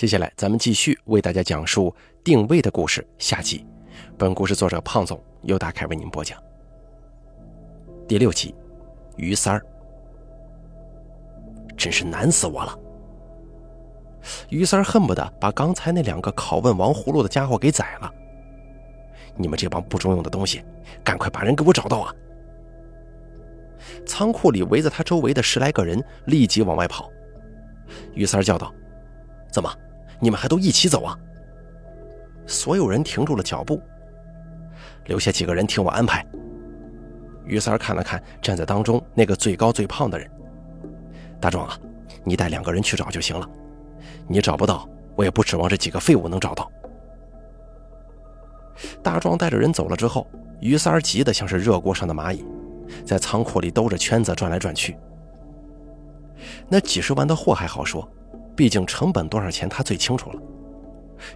接下来，咱们继续为大家讲述定位的故事下集。本故事作者胖总由大凯为您播讲。第六集，于三儿，真是难死我了。于三儿恨不得把刚才那两个拷问王葫芦的家伙给宰了。你们这帮不中用的东西，赶快把人给我找到啊！仓库里围在他周围的十来个人立即往外跑。于三儿叫道：“怎么？”你们还都一起走啊！所有人停住了脚步，留下几个人听我安排。于三儿看了看站在当中那个最高最胖的人，大壮啊，你带两个人去找就行了。你找不到，我也不指望这几个废物能找到。大壮带着人走了之后，于三急得像是热锅上的蚂蚁，在仓库里兜着圈子转来转去。那几十万的货还好说。毕竟成本多少钱，他最清楚了。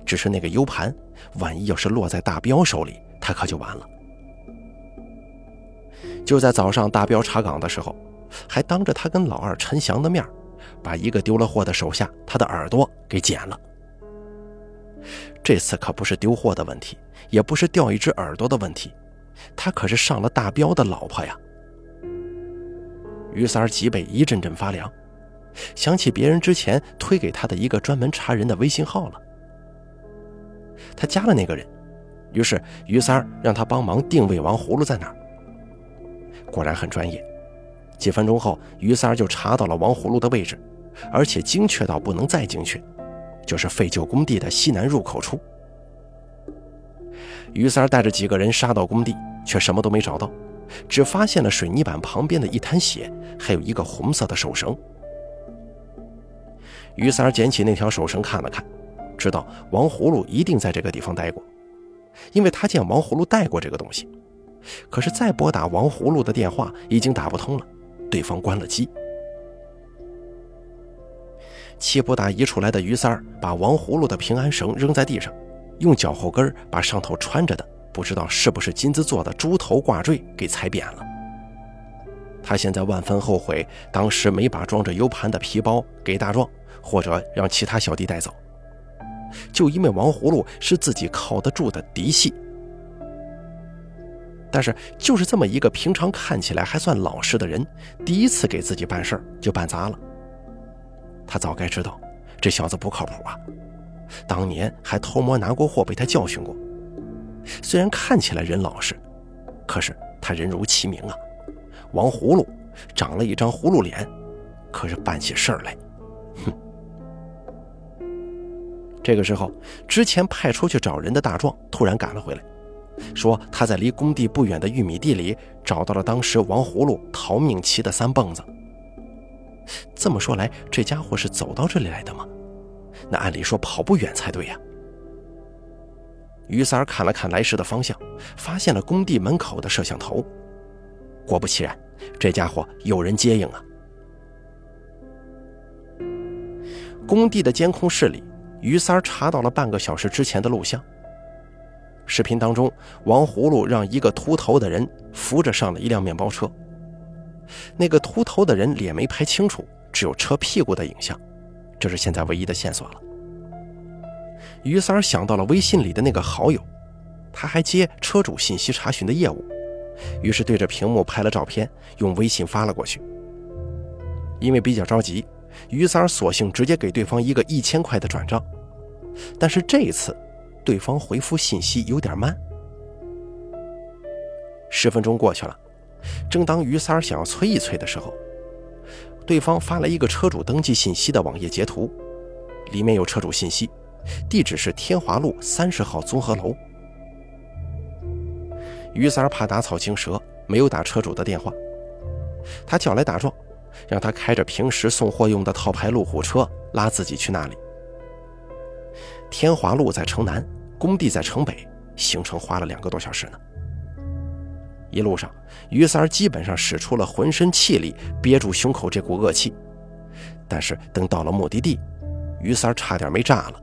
只是那个 U 盘，万一要是落在大彪手里，他可就完了。就在早上，大彪查岗的时候，还当着他跟老二陈翔的面，把一个丢了货的手下他的耳朵给剪了。这次可不是丢货的问题，也不是掉一只耳朵的问题，他可是上了大彪的老婆呀。于三儿脊背一阵阵发凉。想起别人之前推给他的一个专门查人的微信号了，他加了那个人，于是于三让他帮忙定位王葫芦在哪儿。果然很专业，几分钟后，于三就查到了王葫芦的位置，而且精确到不能再精确，就是废旧工地的西南入口处。于三带着几个人杀到工地，却什么都没找到，只发现了水泥板旁边的一滩血，还有一个红色的手绳。于三儿捡起那条手绳看了看，知道王葫芦一定在这个地方待过，因为他见王葫芦带过这个东西。可是再拨打王葫芦的电话已经打不通了，对方关了机。气不打一处来的于三儿把王葫芦的平安绳扔在地上，用脚后跟把上头穿着的不知道是不是金子做的猪头挂坠给踩扁了。他现在万分后悔当时没把装着 U 盘的皮包给大壮。或者让其他小弟带走，就因为王葫芦是自己靠得住的嫡系。但是，就是这么一个平常看起来还算老实的人，第一次给自己办事就办砸了。他早该知道这小子不靠谱啊！当年还偷摸拿过货，被他教训过。虽然看起来人老实，可是他人如其名啊，王葫芦长了一张葫芦脸，可是办起事儿来，哼！这个时候，之前派出去找人的大壮突然赶了回来，说他在离工地不远的玉米地里找到了当时王葫芦逃命骑的三蹦子。这么说来，这家伙是走到这里来的吗？那按理说跑不远才对呀。于三儿看了看来时的方向，发现了工地门口的摄像头。果不其然，这家伙有人接应啊。工地的监控室里。于三查到了半个小时之前的录像。视频当中，王葫芦让一个秃头的人扶着上了一辆面包车。那个秃头的人脸没拍清楚，只有车屁股的影像，这是现在唯一的线索了。于三想到了微信里的那个好友，他还接车主信息查询的业务，于是对着屏幕拍了照片，用微信发了过去。因为比较着急。于三索性直接给对方一个一千块的转账，但是这一次，对方回复信息有点慢。十分钟过去了，正当于三儿想要催一催的时候，对方发来一个车主登记信息的网页截图，里面有车主信息，地址是天华路三十号综合楼。于三儿怕打草惊蛇，没有打车主的电话，他叫来打壮。让他开着平时送货用的套牌路虎车拉自己去那里。天华路在城南，工地在城北，行程花了两个多小时呢。一路上，于三儿基本上使出了浑身气力憋住胸口这股恶气，但是等到了目的地，于三儿差点没炸了。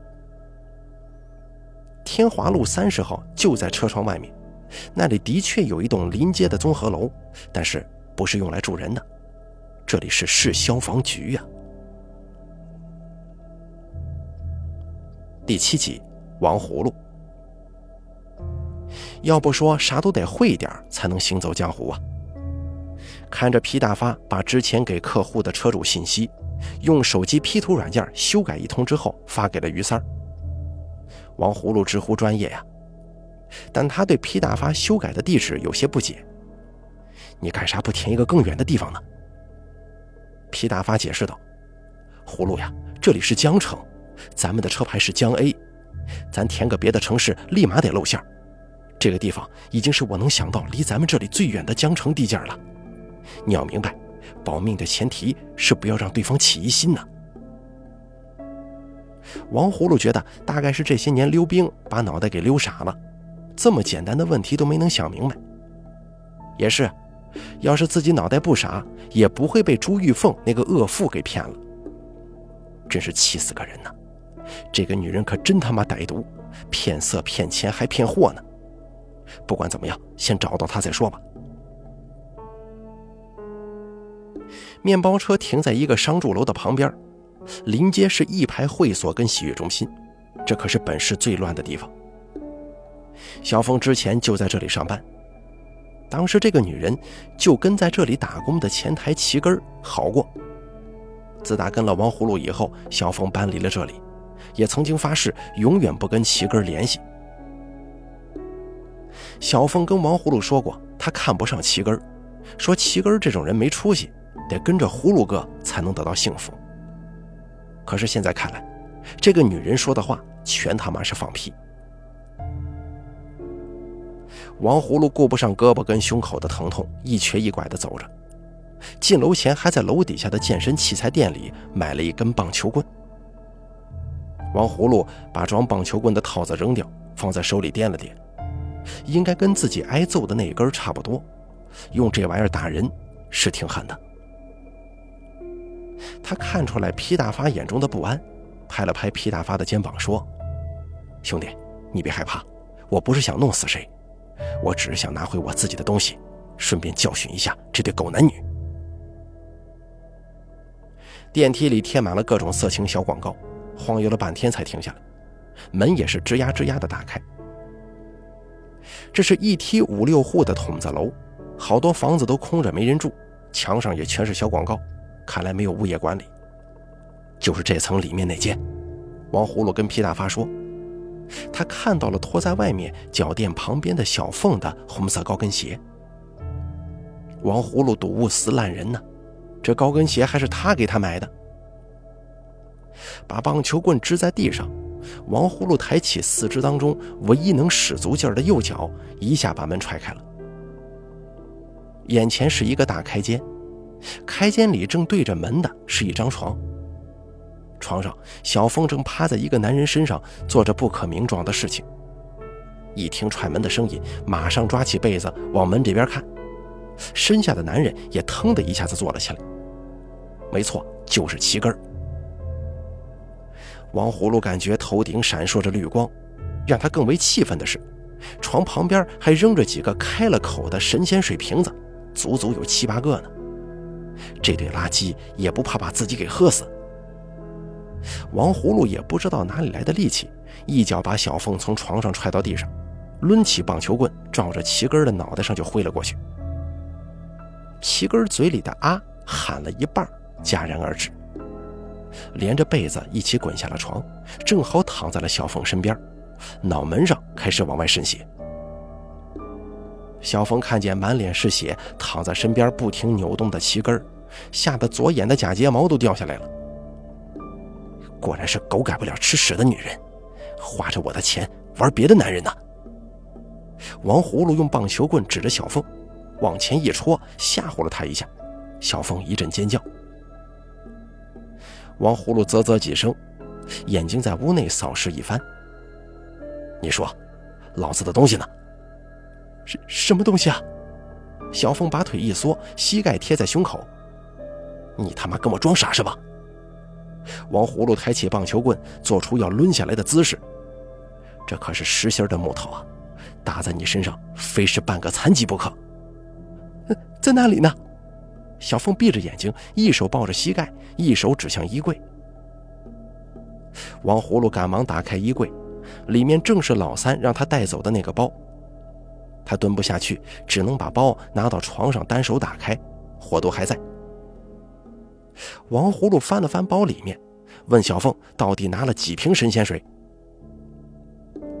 天华路三十号就在车窗外面，那里的确有一栋临街的综合楼，但是不是用来住人的。这里是市消防局呀！第七集，王葫芦。要不说啥都得会点才能行走江湖啊！看着皮大发把之前给客户的车主信息，用手机 P 图软件修改一通之后发给了于三儿。王葫芦直呼专业呀，但他对皮大发修改的地址有些不解：“你干啥不填一个更远的地方呢？”皮大发解释道：“葫芦呀，这里是江城，咱们的车牌是江 A，咱填个别的城市立马得露馅。这个地方已经是我能想到离咱们这里最远的江城地界了。你要明白，保命的前提是不要让对方起疑心呢。”王葫芦觉得大概是这些年溜冰把脑袋给溜傻了，这么简单的问题都没能想明白。也是，要是自己脑袋不傻，也不会被朱玉凤那个恶妇给骗了。真是气死个人呐！这个女人可真他妈歹毒，骗色骗钱还骗货呢。不管怎么样，先找到她再说吧。面包车停在一个商住楼的旁边。临街是一排会所跟洗浴中心，这可是本市最乱的地方。小峰之前就在这里上班，当时这个女人就跟在这里打工的前台齐根好过。自打跟了王葫芦以后，小峰搬离了这里，也曾经发誓永远不跟齐根联系。小凤跟王葫芦说过，她看不上齐根，说齐根这种人没出息，得跟着葫芦哥才能得到幸福。可是现在看来，这个女人说的话全他妈是放屁。王葫芦顾不上胳膊跟胸口的疼痛，一瘸一拐地走着，进楼前还在楼底下的健身器材店里买了一根棒球棍。王葫芦把装棒球棍的套子扔掉，放在手里掂了掂，应该跟自己挨揍的那一根差不多。用这玩意儿打人是挺狠的。他看出来皮大发眼中的不安，拍了拍皮大发的肩膀说：“兄弟，你别害怕，我不是想弄死谁，我只是想拿回我自己的东西，顺便教训一下这对狗男女。”电梯里贴满了各种色情小广告，晃悠了半天才停下来，门也是吱呀吱呀的打开。这是一梯五六户的筒子楼，好多房子都空着没人住，墙上也全是小广告。看来没有物业管理，就是这层里面那间。王葫芦跟皮大发说，他看到了拖在外面脚垫旁边的小凤的红色高跟鞋。王葫芦睹物思烂人呢，这高跟鞋还是他给他买的。把棒球棍支在地上，王葫芦抬起四肢当中唯一能使足劲儿的右脚，一下把门踹开了。眼前是一个大开间。开间里正对着门的是一张床，床上小凤正趴在一个男人身上做着不可名状的事情。一听踹门的声音，马上抓起被子往门这边看，身下的男人也腾的一下子坐了起来。没错，就是齐根儿王葫芦感觉头顶闪烁着绿光，让他更为气愤的是，床旁边还扔着几个开了口的神仙水瓶子，足足有七八个呢。这堆垃圾也不怕把自己给喝死。王葫芦也不知道哪里来的力气，一脚把小凤从床上踹到地上，抡起棒球棍，照着齐根的脑袋上就挥了过去。齐根嘴里的“啊”喊了一半，戛然而止，连着被子一起滚下了床，正好躺在了小凤身边，脑门上开始往外渗血。小凤看见满脸是血、躺在身边不停扭动的齐根吓得左眼的假睫毛都掉下来了。果然是狗改不了吃屎的女人，花着我的钱玩别的男人呢。王葫芦用棒球棍指着小凤，往前一戳，吓唬了她一下。小凤一阵尖叫。王葫芦啧啧几声，眼睛在屋内扫视一番。你说，老子的东西呢？什什么东西啊？小凤把腿一缩，膝盖贴在胸口。你他妈跟我装傻是吧？王葫芦抬起棒球棍，做出要抡下来的姿势。这可是实心的木头啊，打在你身上非是半个残疾不可。在那里呢？小凤闭着眼睛，一手抱着膝盖，一手指向衣柜。王葫芦赶忙打开衣柜，里面正是老三让他带走的那个包。他蹲不下去，只能把包拿到床上，单手打开，火都还在。王葫芦翻了翻包里面，问小凤到底拿了几瓶神仙水。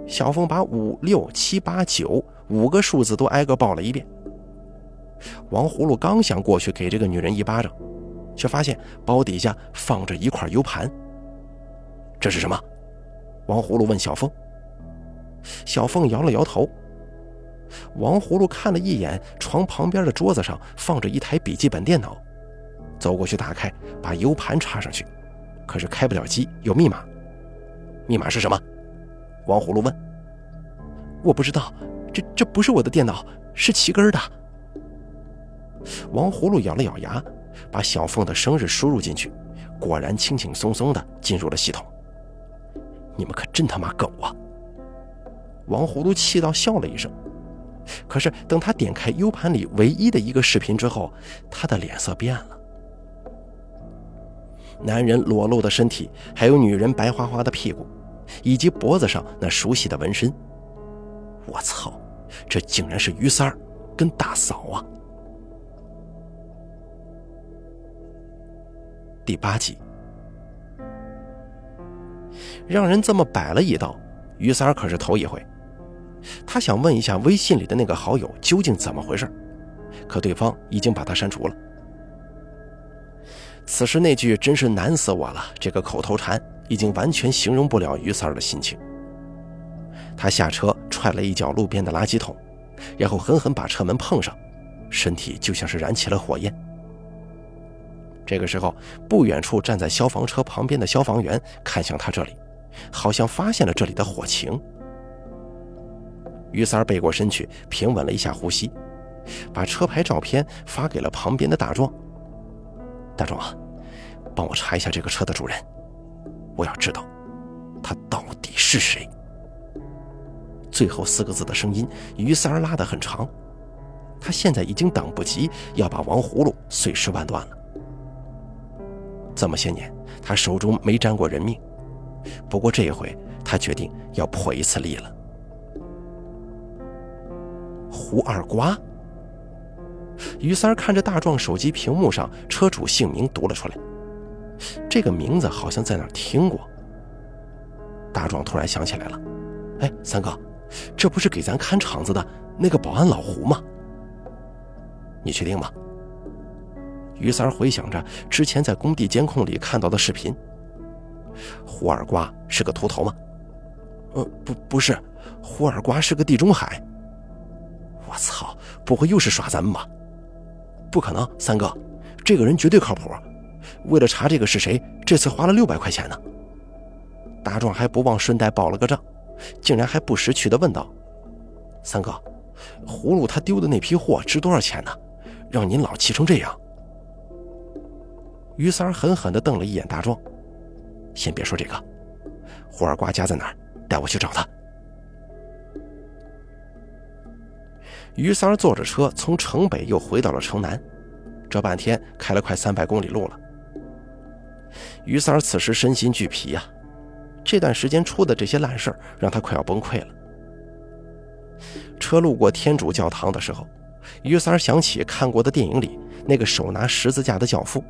小凤把五六七八九五个数字都挨个报了一遍。王葫芦刚想过去给这个女人一巴掌，却发现包底下放着一块 U 盘。这是什么？王葫芦问小凤。小凤摇了摇头。王葫芦看了一眼床旁边的桌子上放着一台笔记本电脑，走过去打开，把 U 盘插上去，可是开不了机，有密码。密码是什么？王葫芦问。我不知道，这这不是我的电脑，是齐根的。王葫芦咬了咬牙，把小凤的生日输入进去，果然轻轻松松的进入了系统。你们可真他妈狗啊！王葫芦气到笑了一声。可是等他点开 U 盘里唯一的一个视频之后，他的脸色变了。男人裸露的身体，还有女人白花花的屁股，以及脖子上那熟悉的纹身。我操，这竟然是于三儿跟大嫂啊！第八集，让人这么摆了一道，于三儿可是头一回。他想问一下微信里的那个好友究竟怎么回事，可对方已经把他删除了。此时那句“真是难死我了”这个口头禅已经完全形容不了于三儿的心情。他下车踹了一脚路边的垃圾桶，然后狠狠把车门碰上，身体就像是燃起了火焰。这个时候，不远处站在消防车旁边的消防员看向他这里，好像发现了这里的火情。于三儿背过身去，平稳了一下呼吸，把车牌照片发给了旁边的大壮。大壮啊，帮我查一下这个车的主人，我要知道他到底是谁。最后四个字的声音，于三儿拉得很长，他现在已经等不及要把王葫芦碎尸万段了。这么些年，他手中没沾过人命，不过这一回，他决定要破一次例了。胡二瓜。于三看着大壮手机屏幕上车主姓名读了出来，这个名字好像在哪儿听过。大壮突然想起来了，哎，三哥，这不是给咱看场子的那个保安老胡吗？你确定吗？于三回想着之前在工地监控里看到的视频，胡二瓜是个秃头吗？呃，不，不是，胡二瓜是个地中海。我操！不会又是耍咱们吧？不可能，三哥，这个人绝对靠谱。为了查这个是谁，这次花了六百块钱呢。大壮还不忘顺带报了个账，竟然还不识趣的问道：“三哥，葫芦他丢的那批货值多少钱呢？让您老气成这样？”于三儿狠狠地瞪了一眼大壮：“先别说这个，胡二瓜家在哪儿？带我去找他。”于三儿坐着车从城北又回到了城南，这半天开了快三百公里路了。于三儿此时身心俱疲呀，这段时间出的这些烂事儿让他快要崩溃了。车路过天主教堂的时候，于三儿想起看过的电影里那个手拿十字架的教父，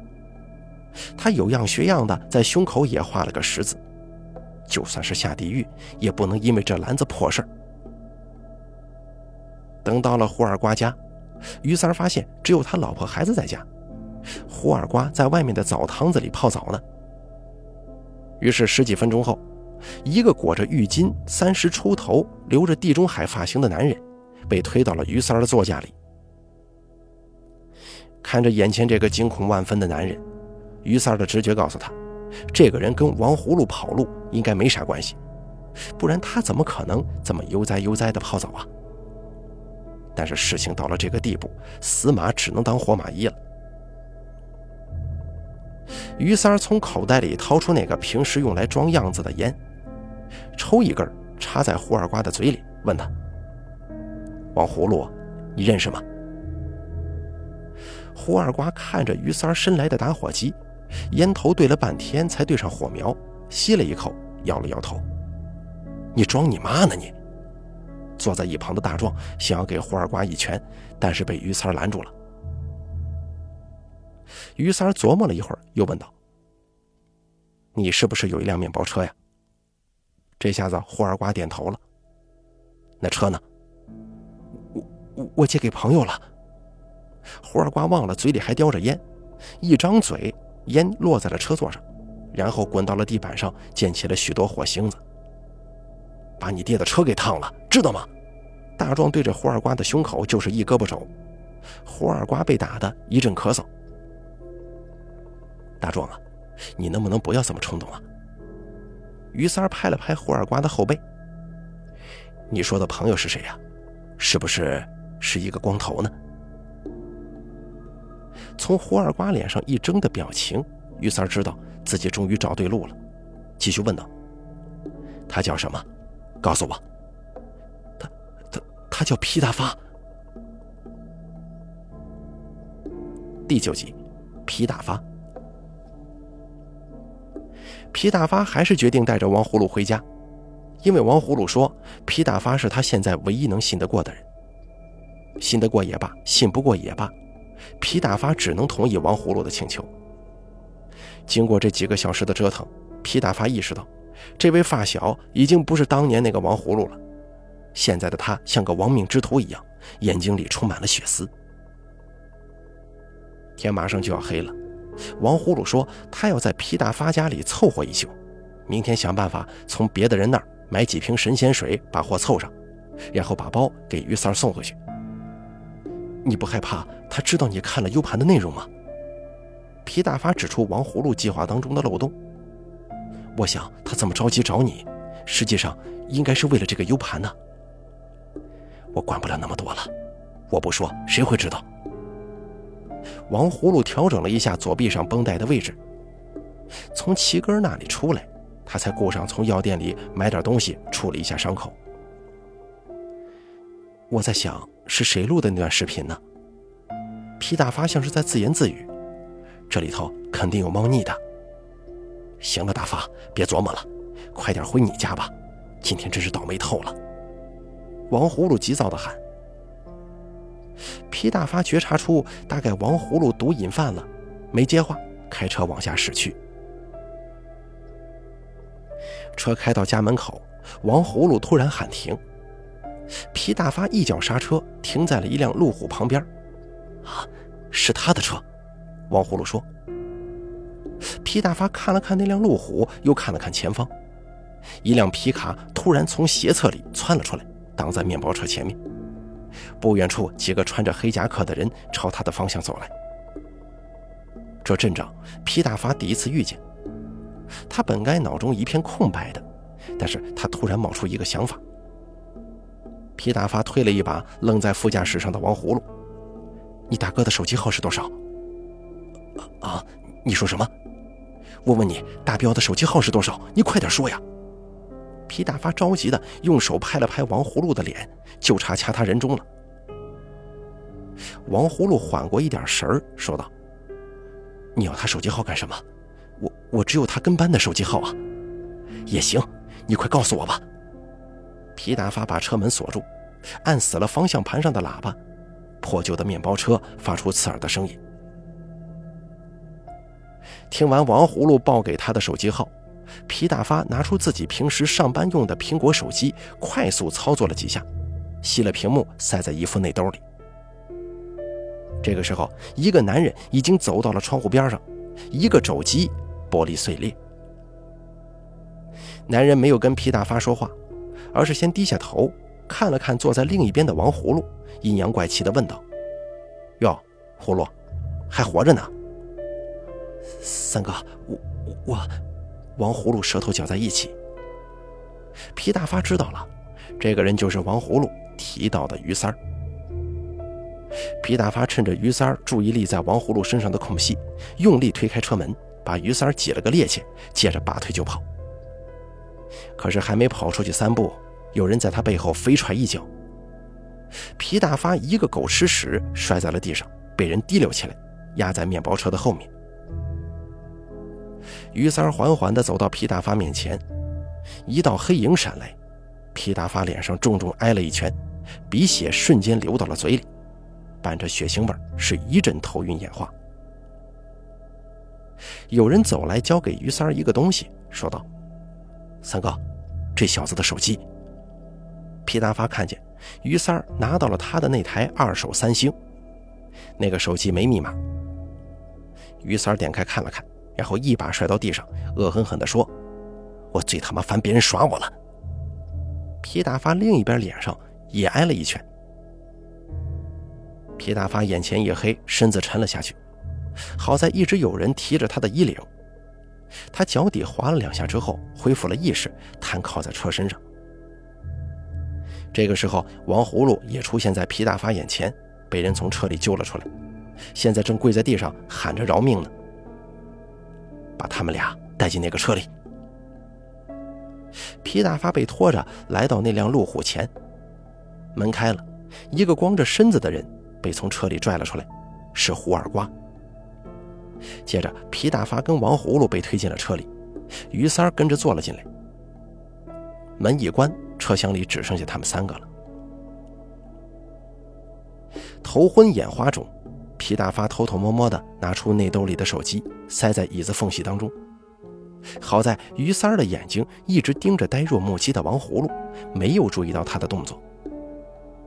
他有样学样的在胸口也画了个十字，就算是下地狱也不能因为这篮子破事儿。等到了胡二瓜家，于三发现只有他老婆孩子在家，胡二瓜在外面的澡堂子里泡澡呢。于是十几分钟后，一个裹着浴巾、三十出头、留着地中海发型的男人，被推到了于三的座驾里。看着眼前这个惊恐万分的男人，于三儿的直觉告诉他，这个人跟王葫芦跑路应该没啥关系，不然他怎么可能这么悠哉悠哉的泡澡啊？但是事情到了这个地步，死马只能当活马医了。于三儿从口袋里掏出那个平时用来装样子的烟，抽一根，插在胡二瓜的嘴里，问他：“王葫芦，你认识吗？”胡二瓜看着于三儿伸来的打火机，烟头对了半天才对上火苗，吸了一口，摇了摇头：“你装你妈呢你！”坐在一旁的大壮想要给胡二瓜一拳，但是被于三拦住了。于三琢磨了一会儿，又问道：“你是不是有一辆面包车呀？”这下子胡二瓜点头了。那车呢？我我我借给朋友了。胡二瓜忘了嘴里还叼着烟，一张嘴，烟落在了车座上，然后滚到了地板上，溅起了许多火星子。把你爹的车给烫了，知道吗？大壮对着胡二瓜的胸口就是一胳膊肘，胡二瓜被打的一阵咳嗽。大壮啊，你能不能不要这么冲动啊？于三拍了拍胡二瓜的后背。你说的朋友是谁呀？是不是是一个光头呢？从胡二瓜脸上一怔的表情，于三知道自己终于找对路了，继续问道：“他叫什么？告诉我。”他他他叫皮大发。第九集，皮大发。皮大发还是决定带着王葫芦回家，因为王葫芦说皮大发是他现在唯一能信得过的人。信得过也罢，信不过也罢。皮大发只能同意王葫芦的请求。经过这几个小时的折腾，皮大发意识到，这位发小已经不是当年那个王葫芦了。现在的他像个亡命之徒一样，眼睛里充满了血丝。天马上就要黑了，王葫芦说他要在皮大发家里凑合一宿，明天想办法从别的人那儿买几瓶神仙水，把货凑上，然后把包给于三送回去。你不害怕他知道你看了 U 盘的内容吗？皮大发指出王葫芦计划当中的漏洞。我想他这么着急找你，实际上应该是为了这个 U 盘呢。我管不了那么多了，我不说谁会知道？王葫芦调整了一下左臂上绷带的位置，从齐根那里出来，他才顾上从药店里买点东西处理一下伤口。我在想。是谁录的那段视频呢？皮大发像是在自言自语，这里头肯定有猫腻的。行了，大发，别琢磨了，快点回你家吧，今天真是倒霉透了。王葫芦急躁地喊。皮大发觉察出大概王葫芦毒瘾犯了，没接话，开车往下驶去。车开到家门口，王葫芦突然喊停。皮大发一脚刹车，停在了一辆路虎旁边。啊，是他的车。王葫芦说。皮大发看了看那辆路虎，又看了看前方，一辆皮卡突然从斜侧里窜了出来，挡在面包车前面。不远处，几个穿着黑夹克的人朝他的方向走来。这阵仗，皮大发第一次遇见。他本该脑中一片空白的，但是他突然冒出一个想法。皮大发推了一把愣在副驾驶上的王葫芦：“你大哥的手机号是多少？”“啊，你说什么？我问你，大彪的手机号是多少？你快点说呀！”皮大发着急的用手拍了拍王葫芦的脸，就差掐他人中了。王葫芦缓过一点神儿，说道：“你要他手机号干什么？我我只有他跟班的手机号啊。也行，你快告诉我吧。”皮大发把车门锁住，按死了方向盘上的喇叭，破旧的面包车发出刺耳的声音。听完王葫芦报给他的手机号，皮大发拿出自己平时上班用的苹果手机，快速操作了几下，熄了屏幕，塞在衣服内兜里。这个时候，一个男人已经走到了窗户边上，一个肘击，玻璃碎裂。男人没有跟皮大发说话。而是先低下头看了看坐在另一边的王葫芦，阴阳怪气地问道：“哟，葫芦，还活着呢？”三哥，我我……王葫芦舌头搅在一起。皮大发知道了，这个人就是王葫芦提到的于三儿。皮大发趁着于三儿注意力在王葫芦身上的空隙，用力推开车门，把于三儿挤了个趔趄，接着拔腿就跑。可是还没跑出去三步，有人在他背后飞踹一脚，皮大发一个狗吃屎摔在了地上，被人提溜起来，压在面包车的后面。于三儿缓缓地走到皮大发面前，一道黑影闪来，皮大发脸上重重挨了一拳，鼻血瞬间流到了嘴里，伴着血腥味是一阵头晕眼花。有人走来，交给于三儿一个东西，说道：“三哥，这小子的手机。”皮大发看见于三拿到了他的那台二手三星，那个手机没密码。于三点开看了看。然后一把摔到地上，恶狠狠地说：“我最他妈烦别人耍我了。”皮大发另一边脸上也挨了一拳。皮大发眼前一黑，身子沉了下去。好在一直有人提着他的衣领，他脚底滑了两下之后恢复了意识，瘫靠在车身上。这个时候，王葫芦也出现在皮大发眼前，被人从车里救了出来，现在正跪在地上喊着饶命呢。把他们俩带进那个车里。皮大发被拖着来到那辆路虎前，门开了，一个光着身子的人被从车里拽了出来，是胡二瓜。接着，皮大发跟王葫芦被推进了车里，于三儿跟着坐了进来。门一关，车厢里只剩下他们三个了。头昏眼花中。皮大发偷偷摸摸地拿出内兜里的手机，塞在椅子缝隙当中。好在于三儿的眼睛一直盯着呆若木鸡的王葫芦，没有注意到他的动作。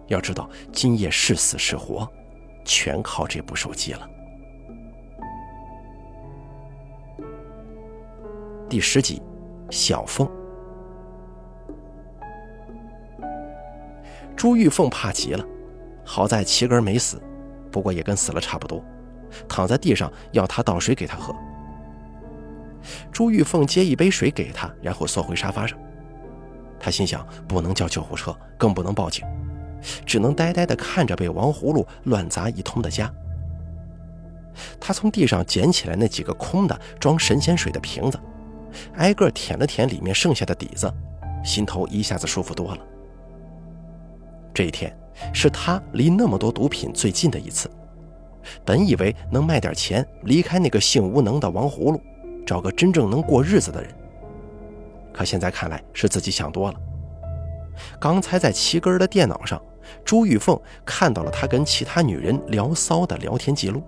要知道，今夜是死是活，全靠这部手机了。第十集，小凤。朱玉凤怕极了，好在齐根没死。不过也跟死了差不多，躺在地上要他倒水给他喝。朱玉凤接一杯水给他，然后缩回沙发上。他心想，不能叫救护车，更不能报警，只能呆呆地看着被王葫芦乱砸一通的家。他从地上捡起来那几个空的装神仙水的瓶子，挨个舔了舔里面剩下的底子，心头一下子舒服多了。这一天。是他离那么多毒品最近的一次。本以为能卖点钱，离开那个性无能的王葫芦，找个真正能过日子的人。可现在看来是自己想多了。刚才在齐根的电脑上，朱玉凤看到了他跟其他女人聊骚的聊天记录。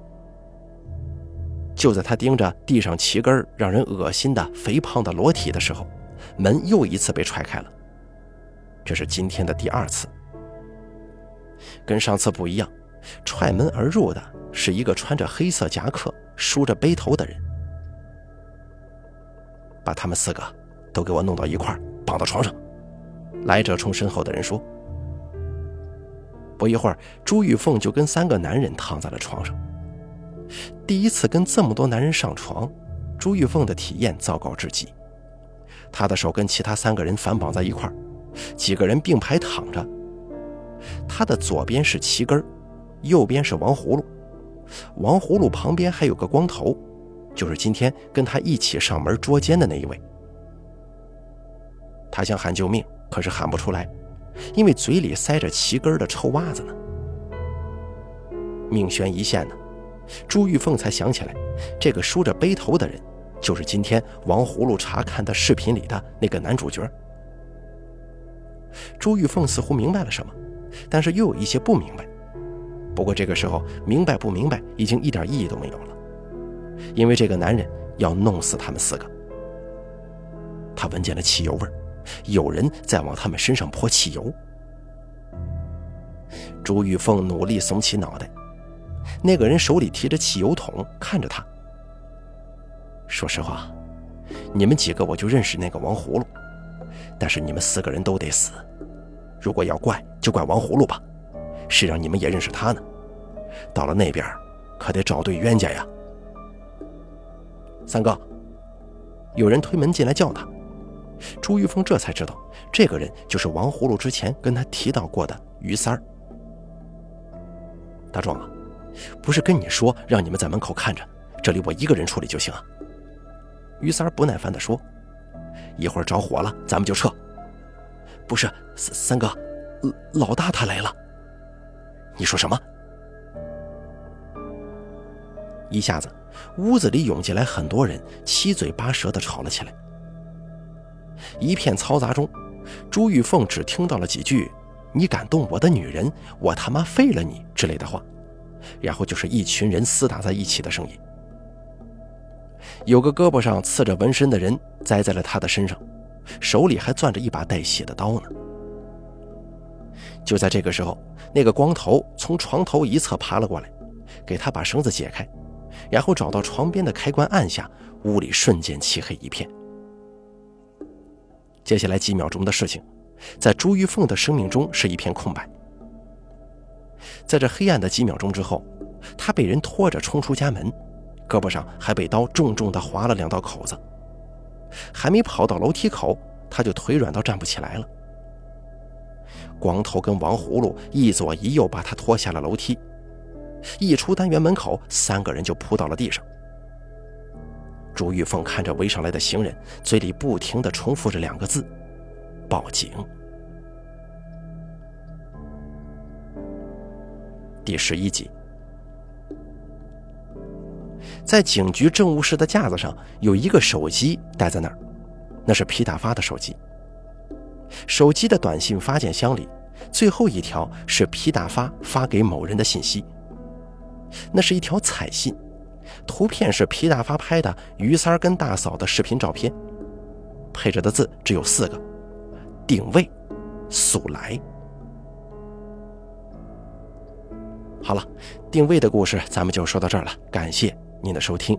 就在他盯着地上齐根让人恶心的肥胖的裸体的时候，门又一次被踹开了。这是今天的第二次。跟上次不一样，踹门而入的是一个穿着黑色夹克、梳着背头的人。把他们四个都给我弄到一块绑到床上。来者冲身后的人说。不一会儿，朱玉凤就跟三个男人躺在了床上。第一次跟这么多男人上床，朱玉凤的体验糟糕至极。她的手跟其他三个人反绑在一块儿几个人并排躺着。她的左边是齐根儿右边是王葫芦，王葫芦旁边还有个光头，就是今天跟他一起上门捉奸的那一位。他想喊救命，可是喊不出来，因为嘴里塞着齐根儿的臭袜子呢。命悬一线呢，朱玉凤才想起来，这个梳着背头的人，就是今天王葫芦查看的视频里的那个男主角。朱玉凤似乎明白了什么。但是又有一些不明白，不过这个时候明白不明白已经一点意义都没有了，因为这个男人要弄死他们四个。他闻见了汽油味有人在往他们身上泼汽油。朱玉凤努力耸起脑袋，那个人手里提着汽油桶看着他。说实话，你们几个我就认识那个王葫芦，但是你们四个人都得死。如果要怪，就怪王葫芦吧，谁让你们也认识他呢？到了那边，可得找对冤家呀！三哥，有人推门进来叫他。朱玉峰这才知道，这个人就是王葫芦之前跟他提到过的于三儿。大壮啊，不是跟你说让你们在门口看着，这里我一个人处理就行啊。于三儿不耐烦地说：“一会儿着火了，咱们就撤。”不是三三哥，老大他来了。你说什么？一下子，屋子里涌进来很多人，七嘴八舌地吵了起来。一片嘈杂中，朱玉凤只听到了几句“你敢动我的女人，我他妈废了你”之类的话，然后就是一群人厮打在一起的声音。有个胳膊上刺着纹身的人栽在了他的身上，手里还攥着一把带血的刀呢。就在这个时候，那个光头从床头一侧爬了过来，给他把绳子解开，然后找到床边的开关按下，屋里瞬间漆黑一片。接下来几秒钟的事情，在朱玉凤的生命中是一片空白。在这黑暗的几秒钟之后，他被人拖着冲出家门。胳膊上还被刀重重地划了两道口子，还没跑到楼梯口，他就腿软到站不起来了。光头跟王葫芦一左一右把他拖下了楼梯，一出单元门口，三个人就扑到了地上。朱玉凤看着围上来的行人，嘴里不停地重复着两个字：“报警。”第十一集。在警局政务室的架子上有一个手机待在那儿，那是皮大发的手机。手机的短信发件箱里，最后一条是皮大发发给某人的信息。那是一条彩信，图片是皮大发拍的于三儿跟大嫂的视频照片，配着的字只有四个：定位，速来。好了，定位的故事咱们就说到这儿了，感谢。您的收听，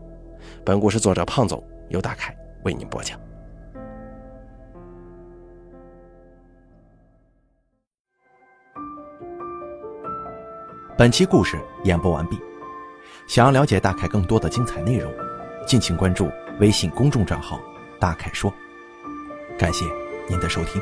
本故事作者胖总由大凯为您播讲。本期故事演播完毕，想要了解大凯更多的精彩内容，敬请关注微信公众账号“大凯说”。感谢您的收听。